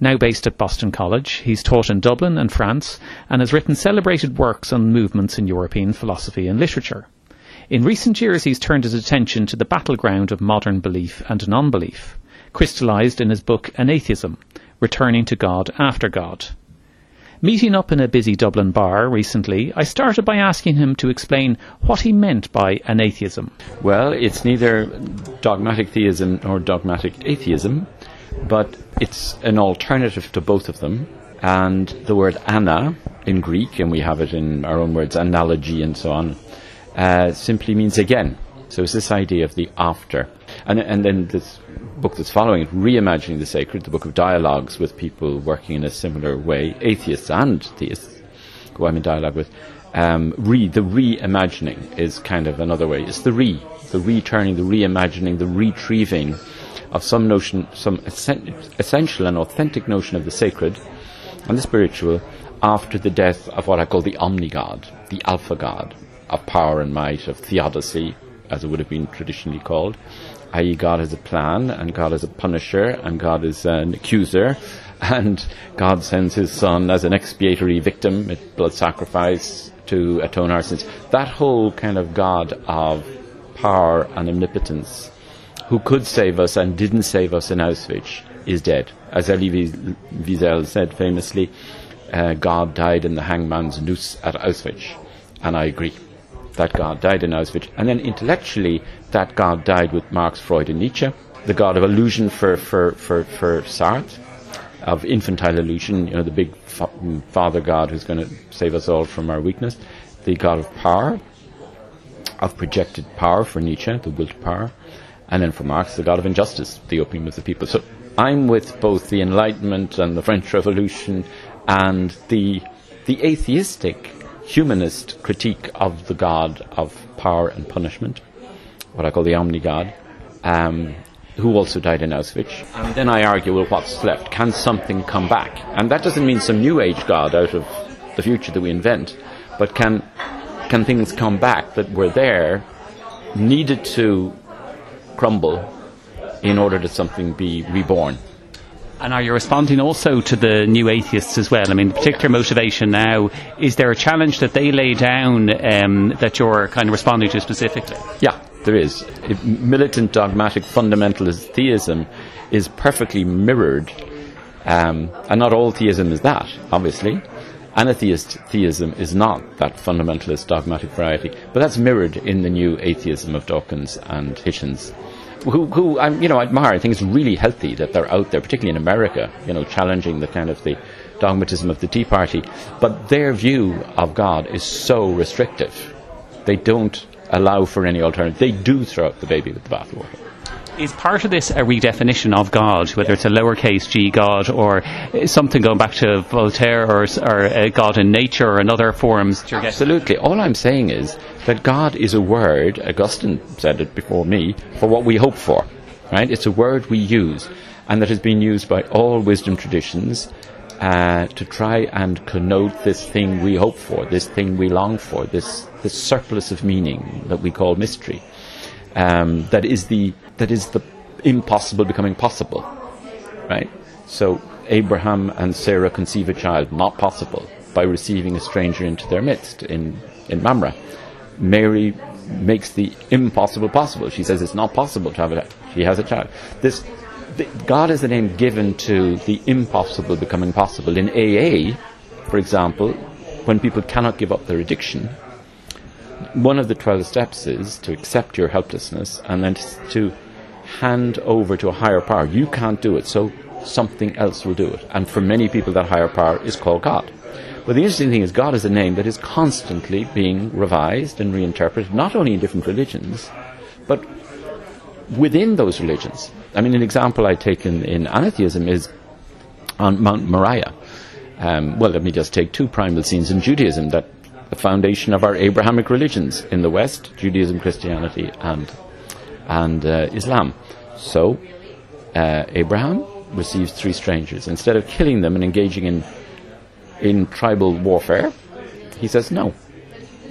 Now based at Boston College, he's taught in Dublin and France and has written celebrated works on movements in European philosophy and literature. In recent years, he's turned his attention to the battleground of modern belief and non belief, crystallised in his book Anatheism Returning to God After God. Meeting up in a busy Dublin bar recently, I started by asking him to explain what he meant by anatheism. Well, it's neither dogmatic theism nor dogmatic atheism but it's an alternative to both of them. And the word ana in Greek, and we have it in our own words, analogy and so on, uh, simply means again. So it's this idea of the after. And, and then this book that's following it, Reimagining the Sacred, the book of dialogues with people working in a similar way, atheists and theists, who I'm in dialogue with. Um, re, the reimagining is kind of another way. It's the re, the returning, the reimagining, the retrieving of some notion, some essential and authentic notion of the sacred and the spiritual after the death of what I call the omni-God, the alpha God of power and might, of theodicy, as it would have been traditionally called, i.e. God has a plan, and God is a punisher, and God is an accuser, and God sends his son as an expiatory victim, a blood sacrifice to atone our sins. That whole kind of God of power and omnipotence who could save us and didn't save us in Auschwitz is dead. As Elie Wiesel said famously, uh, God died in the hangman's noose at Auschwitz. And I agree. That God died in Auschwitz. And then intellectually, that God died with Marx, Freud, and Nietzsche. The God of illusion for, for, for, for Sartre, of infantile illusion, you know, the big fa- father God who's going to save us all from our weakness. The God of power, of projected power for Nietzsche, the will to power and then for Marx, the God of injustice, the opium of the people. So I'm with both the Enlightenment and the French Revolution and the, the atheistic humanist critique of the God of power and punishment, what I call the Omni God, um, who also died in Auschwitz. And then I argue, well, what's left? Can something come back? And that doesn't mean some new age God out of the future that we invent, but can, can things come back that were there, needed to crumble in order that something be reborn. And are you responding also to the new atheists as well? I mean, the particular motivation now, is there a challenge that they lay down um, that you're kind of responding to specifically? Yeah, there is. If militant dogmatic fundamentalist theism is perfectly mirrored, um, and not all theism is that, obviously. Anatheist theism is not that fundamentalist dogmatic variety, but that's mirrored in the new atheism of Dawkins and Hitchens who, who I, you know, admire. I think it's really healthy that they're out there, particularly in America, you know, challenging the kind of the dogmatism of the Tea Party. But their view of God is so restrictive. They don't allow for any alternative. They do throw out the baby with the bathwater. Is part of this a redefinition of God, whether it's a lowercase g God or something going back to Voltaire or, or a God in nature or in other forms? Absolutely. All I'm saying is that God is a word, Augustine said it before me, for what we hope for. Right? It's a word we use, and that has been used by all wisdom traditions uh, to try and connote this thing we hope for, this thing we long for, this, this surplus of meaning that we call mystery. Um, that is the that is the impossible becoming possible, right? So Abraham and Sarah conceive a child, not possible, by receiving a stranger into their midst in in Mamre. Mary makes the impossible possible. She says it's not possible to have a She has a child. This, the, God is the name given to the impossible becoming possible. In AA, for example, when people cannot give up their addiction, one of the 12 steps is to accept your helplessness and then to hand over to a higher power. You can't do it, so something else will do it. And for many people, that higher power is called God. But the interesting thing is, God is a name that is constantly being revised and reinterpreted, not only in different religions, But within those religions, I mean, an example I take in, in anatheism is on Mount Moriah. Um, well, let me just take two primal scenes in Judaism that the foundation of our Abrahamic religions in the West, Judaism, Christianity, and and uh, Islam. So, uh, Abraham receives three strangers. Instead of killing them and engaging in in tribal warfare, he says no.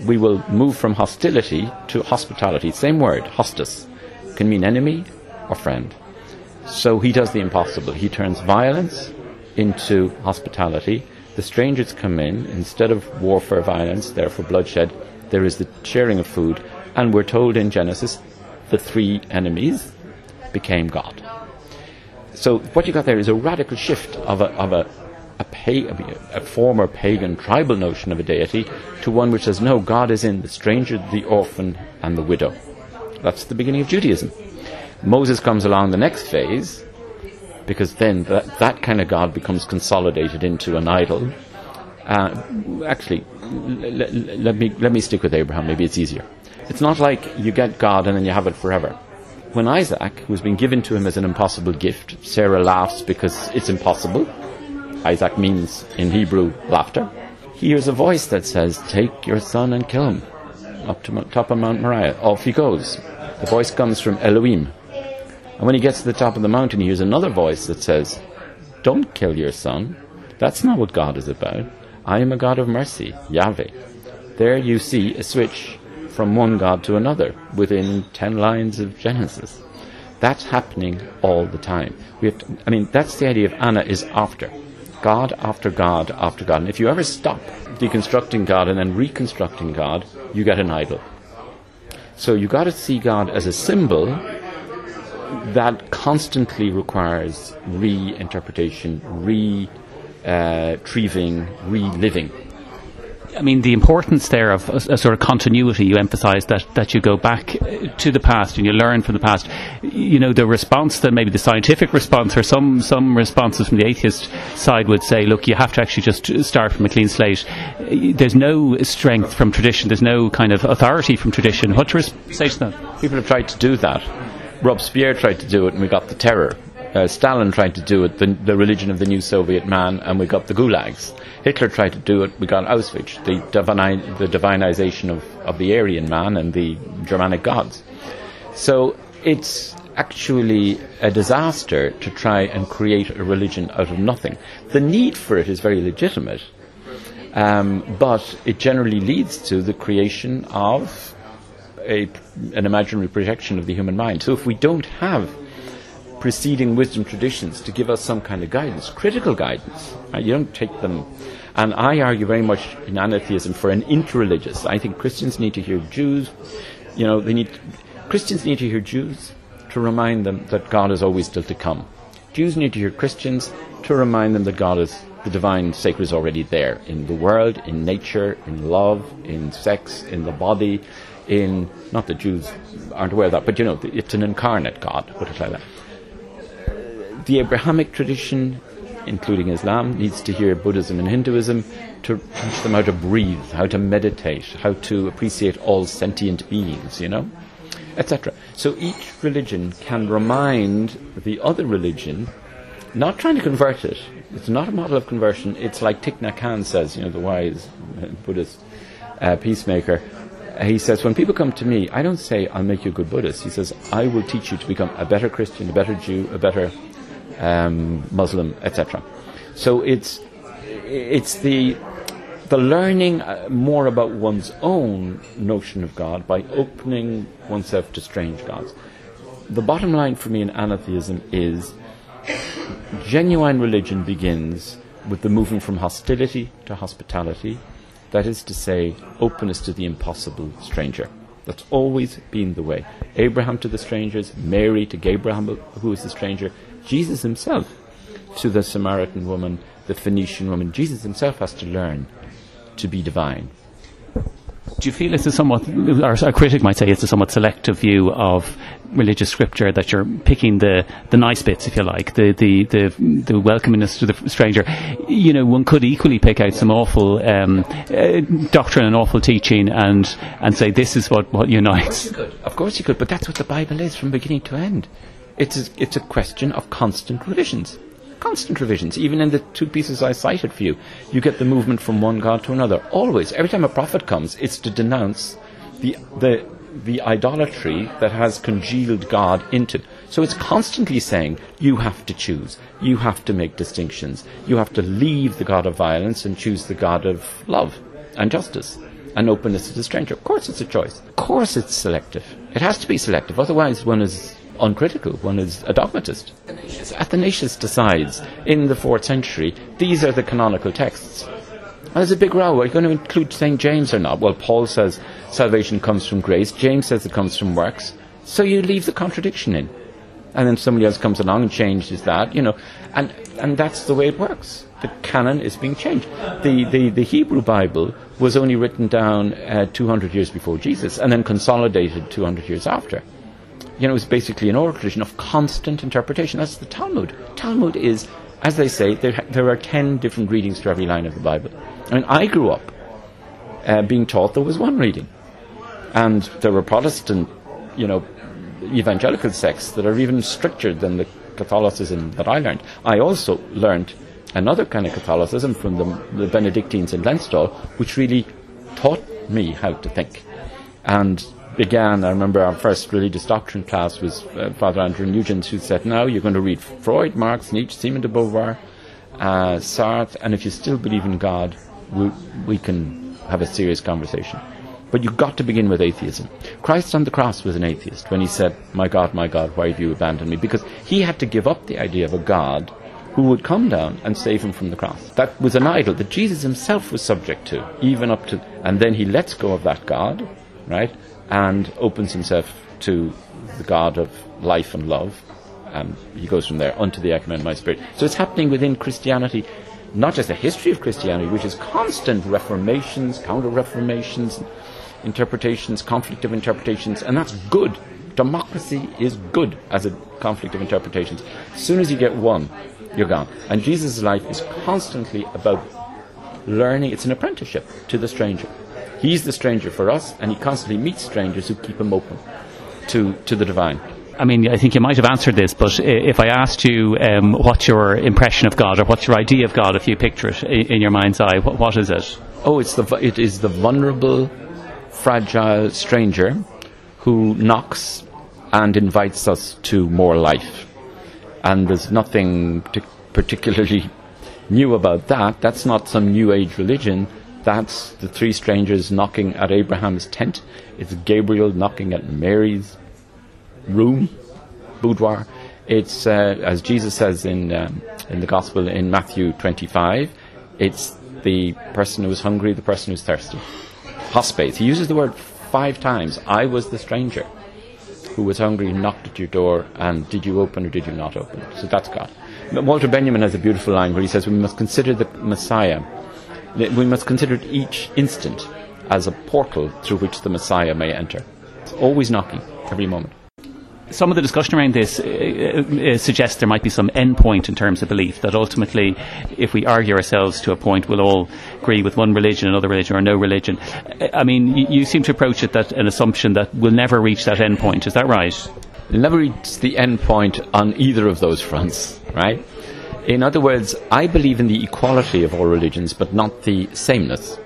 We will move from hostility to hospitality. Same word, hostis, can mean enemy or friend. So he does the impossible. He turns violence into hospitality. The strangers come in. Instead of warfare, violence, therefore bloodshed, there is the sharing of food. And we're told in Genesis, the three enemies became God. So what you got there is a radical shift of a, of a, a, a former pagan tribal notion of a deity to one which says, no, God is in the stranger, the orphan, and the widow. That's the beginning of Judaism. Moses comes along the next phase, because then that, that kind of God becomes consolidated into an idol. Uh, actually, l- l- let me let me stick with Abraham. Maybe it's easier. It's not like you get God and then you have it forever. When Isaac, who's been given to him as an impossible gift, Sarah laughs because it's impossible. Isaac means in Hebrew laughter. He hears a voice that says, "Take your son and kill him." Up to top of Mount Moriah, off he goes. The voice comes from Elohim, and when he gets to the top of the mountain, he hears another voice that says, Don't kill your son. That's not what God is about. I am a God of mercy, Yahweh. There you see a switch from one God to another within 10 lines of Genesis. That's happening all the time. We have to, I mean, that's the idea of ana is after. God after God after God. And if you ever stop deconstructing God and then reconstructing God, you get an idol. So you got to see God as a symbol that constantly requires reinterpretation, retrieving, uh, reliving. I mean, the importance there of a, a, sort of continuity, you emphasise that, that you go back to the past and you learn from the past. You know, the response, that maybe the scientific response, or some, some responses from the atheist side would say, look, you have to actually just start from a clean slate. There's no strength from tradition, there's no kind of authority from tradition. What you say to that? People have tried to do that. Robespierre tried to do it and we got the terror. Uh, Stalin tried to do it, the, the, religion of the new Soviet man, and we got the gulags. Hitler tried to do it, we got Auschwitz, the, divini- the divinization of, of the Aryan man and the Germanic gods. So it's actually a disaster to try and create a religion out of nothing. The need for it is very legitimate, um, but it generally leads to the creation of a, an imaginary projection of the human mind. So if we don't have preceding wisdom traditions to give us some kind of guidance, critical guidance, right? you don't take them. And I argue very much in anatheism for an interreligious. I think Christians need to hear Jews. You know, they need Christians need to hear Jews to remind them that God is always still to come. Jews need to hear Christians to remind them that God is the divine sacred is already there in the world, in nature, in love, in sex, in the body, in not that Jews aren't aware of that, but you know, it's an incarnate God, put it like that. The Abrahamic tradition, including Islam, needs to hear Buddhism and Hinduism to teach them how to breathe, how to meditate, how to appreciate all sentient beings, you know, etc. So each religion can remind the other religion, not trying to convert it. It's not a model of conversion. It's like Thich Nhat Hanh says, you know, the wise Buddhist uh, peacemaker he says, when people come to me, I don't say, I'll make you a good Buddhist. He says, I will teach you to become a better Christian, a better Jew, a better um, Muslim, etc. So it's, it's the, the learning uh, more about one's own notion of God by opening oneself to strange gods. The bottom line for me in anatheism is genuine religion begins with the movement from hostility to hospitality, that is to say, openness to the impossible stranger. That's always been the way. Abraham to the strangers, Mary to Gabriel, who is the stranger, Jesus himself to the Samaritan woman, the Phoenician woman. Jesus himself has to learn to be divine. Do you feel it's a somewhat, or a critic might say it's a somewhat selective view of religious scripture that you're picking the, the nice bits, if you like, the, the, the, the welcomingness to the stranger. You know, one could equally pick out some awful um, uh, doctrine and awful teaching and, and say this is what, what unites. Of course, you could. Of course you could, but that's what the Bible is from beginning to end. It's a, it's a question of constant revisions. Constant revisions. Even in the two pieces I cited for you, you get the movement from one God to another. Always. Every time a prophet comes, it's to denounce the, the, the idolatry that has congealed God into. So it's constantly saying, you have to choose. You have to make distinctions. You have to leave the God of violence and choose the God of love and justice and openness to the stranger. Of course it's a choice. Of course it's selective. It has to be selective. Otherwise one is uncritical. One is a dogmatist. Athanasius decides in the fourth century these are the canonical texts. And there's a big row. Are you going to include St. James or not? Well, Paul says salvation comes from grace. James says it comes from works. So you leave the contradiction in. And then somebody else comes along and changes that, you know. And, and that's the way it works. The canon is being changed. The, the, the Hebrew Bible was only written down uh, 200 years before Jesus and then consolidated 200 years after you know, it's basically an oral tradition of constant interpretation. That's the Talmud. Talmud is, as they say, there, there are ten different readings to every line of the Bible. I mean, I grew up uh, being taught there was one reading. And there were Protestant, you know, evangelical sects that are even stricter than the Catholicism that I learned. I also learned another kind of Catholicism from the, the Benedictines in Glenstal, which really taught me how to think. And began, I remember our first religious doctrine class was uh, Father Andrew Nugent who said, now you're going to read Freud, Marx, Nietzsche, Simone de Beauvoir, uh, Sartre, and if you still believe in God, we, we can have a serious conversation. But you've got to begin with atheism. Christ on the cross was an atheist when he said, My God, my God, why have you abandoned me? Because he had to give up the idea of a God who would come down and save him from the cross. That was an idol that Jesus himself was subject to, even up to, and then he lets go of that God, right? And opens himself to the God of life and love. And he goes from there unto the Ecomen of my spirit. So it's happening within Christianity, not just the history of Christianity, which is constant reformations, counter reformations, interpretations, conflict of interpretations, and that's good. Democracy is good as a conflict of interpretations. As soon as you get one, you're gone. And Jesus' life is constantly about learning, it's an apprenticeship to the stranger. He's the stranger for us, and he constantly meets strangers who keep him open to, to the divine. I mean, I think you might have answered this, but if I asked you um, what's your impression of God or what's your idea of God, if you picture it in your mind's eye, what, what is it? Oh, it's the it is the vulnerable, fragile stranger who knocks and invites us to more life. And there's nothing particularly new about that. That's not some new age religion. That's the three strangers knocking at Abraham's tent. It's Gabriel knocking at Mary's room, boudoir. It's, uh, as Jesus says in, um, in the Gospel in Matthew 25, it's the person who is hungry, the person who's thirsty. Hospes. He uses the word five times. I was the stranger who was hungry, knocked at your door, and did you open or did you not open? So that's God. Walter Benjamin has a beautiful line where he says we must consider the Messiah we must consider each instant as a portal through which the Messiah may enter. It's always knocking, every moment. Some of the discussion around this uh, uh, suggests there might be some endpoint in terms of belief, that ultimately, if we argue ourselves to a point, we'll all agree with one religion, another religion, or no religion. I mean, you, you seem to approach it that an assumption that we'll never reach that endpoint. Is that right? We'll never reach the endpoint on either of those fronts, right? In other words, I believe in the equality of all religions, but not the sameness.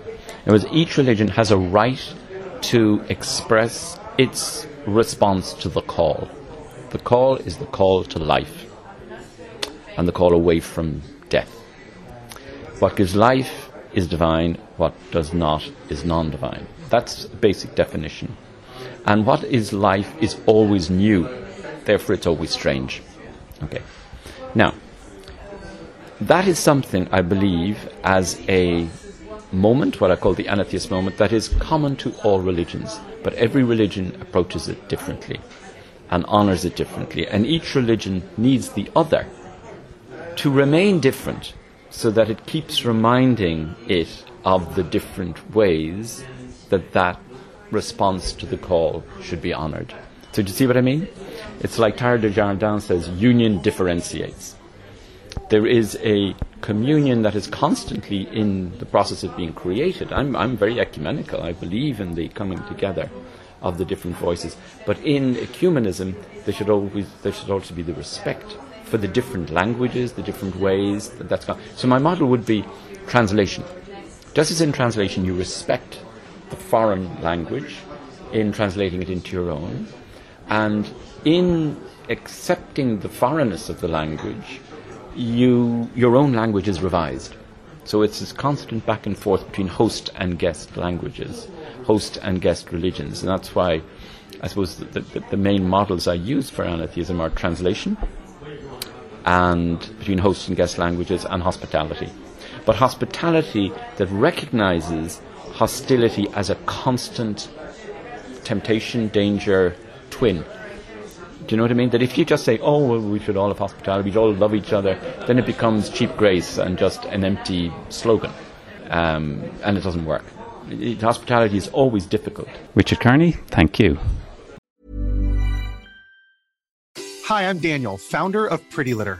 In other words, each religion has a right to express its response to the call. The call is the call to life and the call away from death. What gives life is divine, what does not is non divine. That's a basic definition. And what is life is always new, therefore, it's always strange. Okay. Now, that is something I believe as a moment, what I call the anatheist moment, that is common to all religions. But every religion approaches it differently and honors it differently. And each religion needs the other to remain different so that it keeps reminding it of the different ways that that response to the call should be honored. So do you see what I mean? It's like Teilhard de Chardin says, union differentiates. There is a communion that is constantly in the process of being created. I'm, I'm very ecumenical. I believe in the coming together of the different voices. But in ecumenism, there should always there should also be the respect for the different languages, the different ways that that's gone. So my model would be translation. Just as in translation you respect the foreign language in translating it into your own, and in accepting the foreignness of the language, you your own language is revised. So it's this constant back and forth between host and guest languages, host and guest religions, and that's why I suppose the, the, the main models I use for anatheism are translation and between host and guest languages and hospitality. But hospitality that recognizes hostility as a constant temptation, danger, twin. Do you know what I mean? That if you just say, oh, well, we should all have hospitality, we should all love each other, then it becomes cheap grace and just an empty slogan. Um, and it doesn't work. It, hospitality is always difficult. Richard Kearney, thank you. Hi, I'm Daniel, founder of Pretty Litter.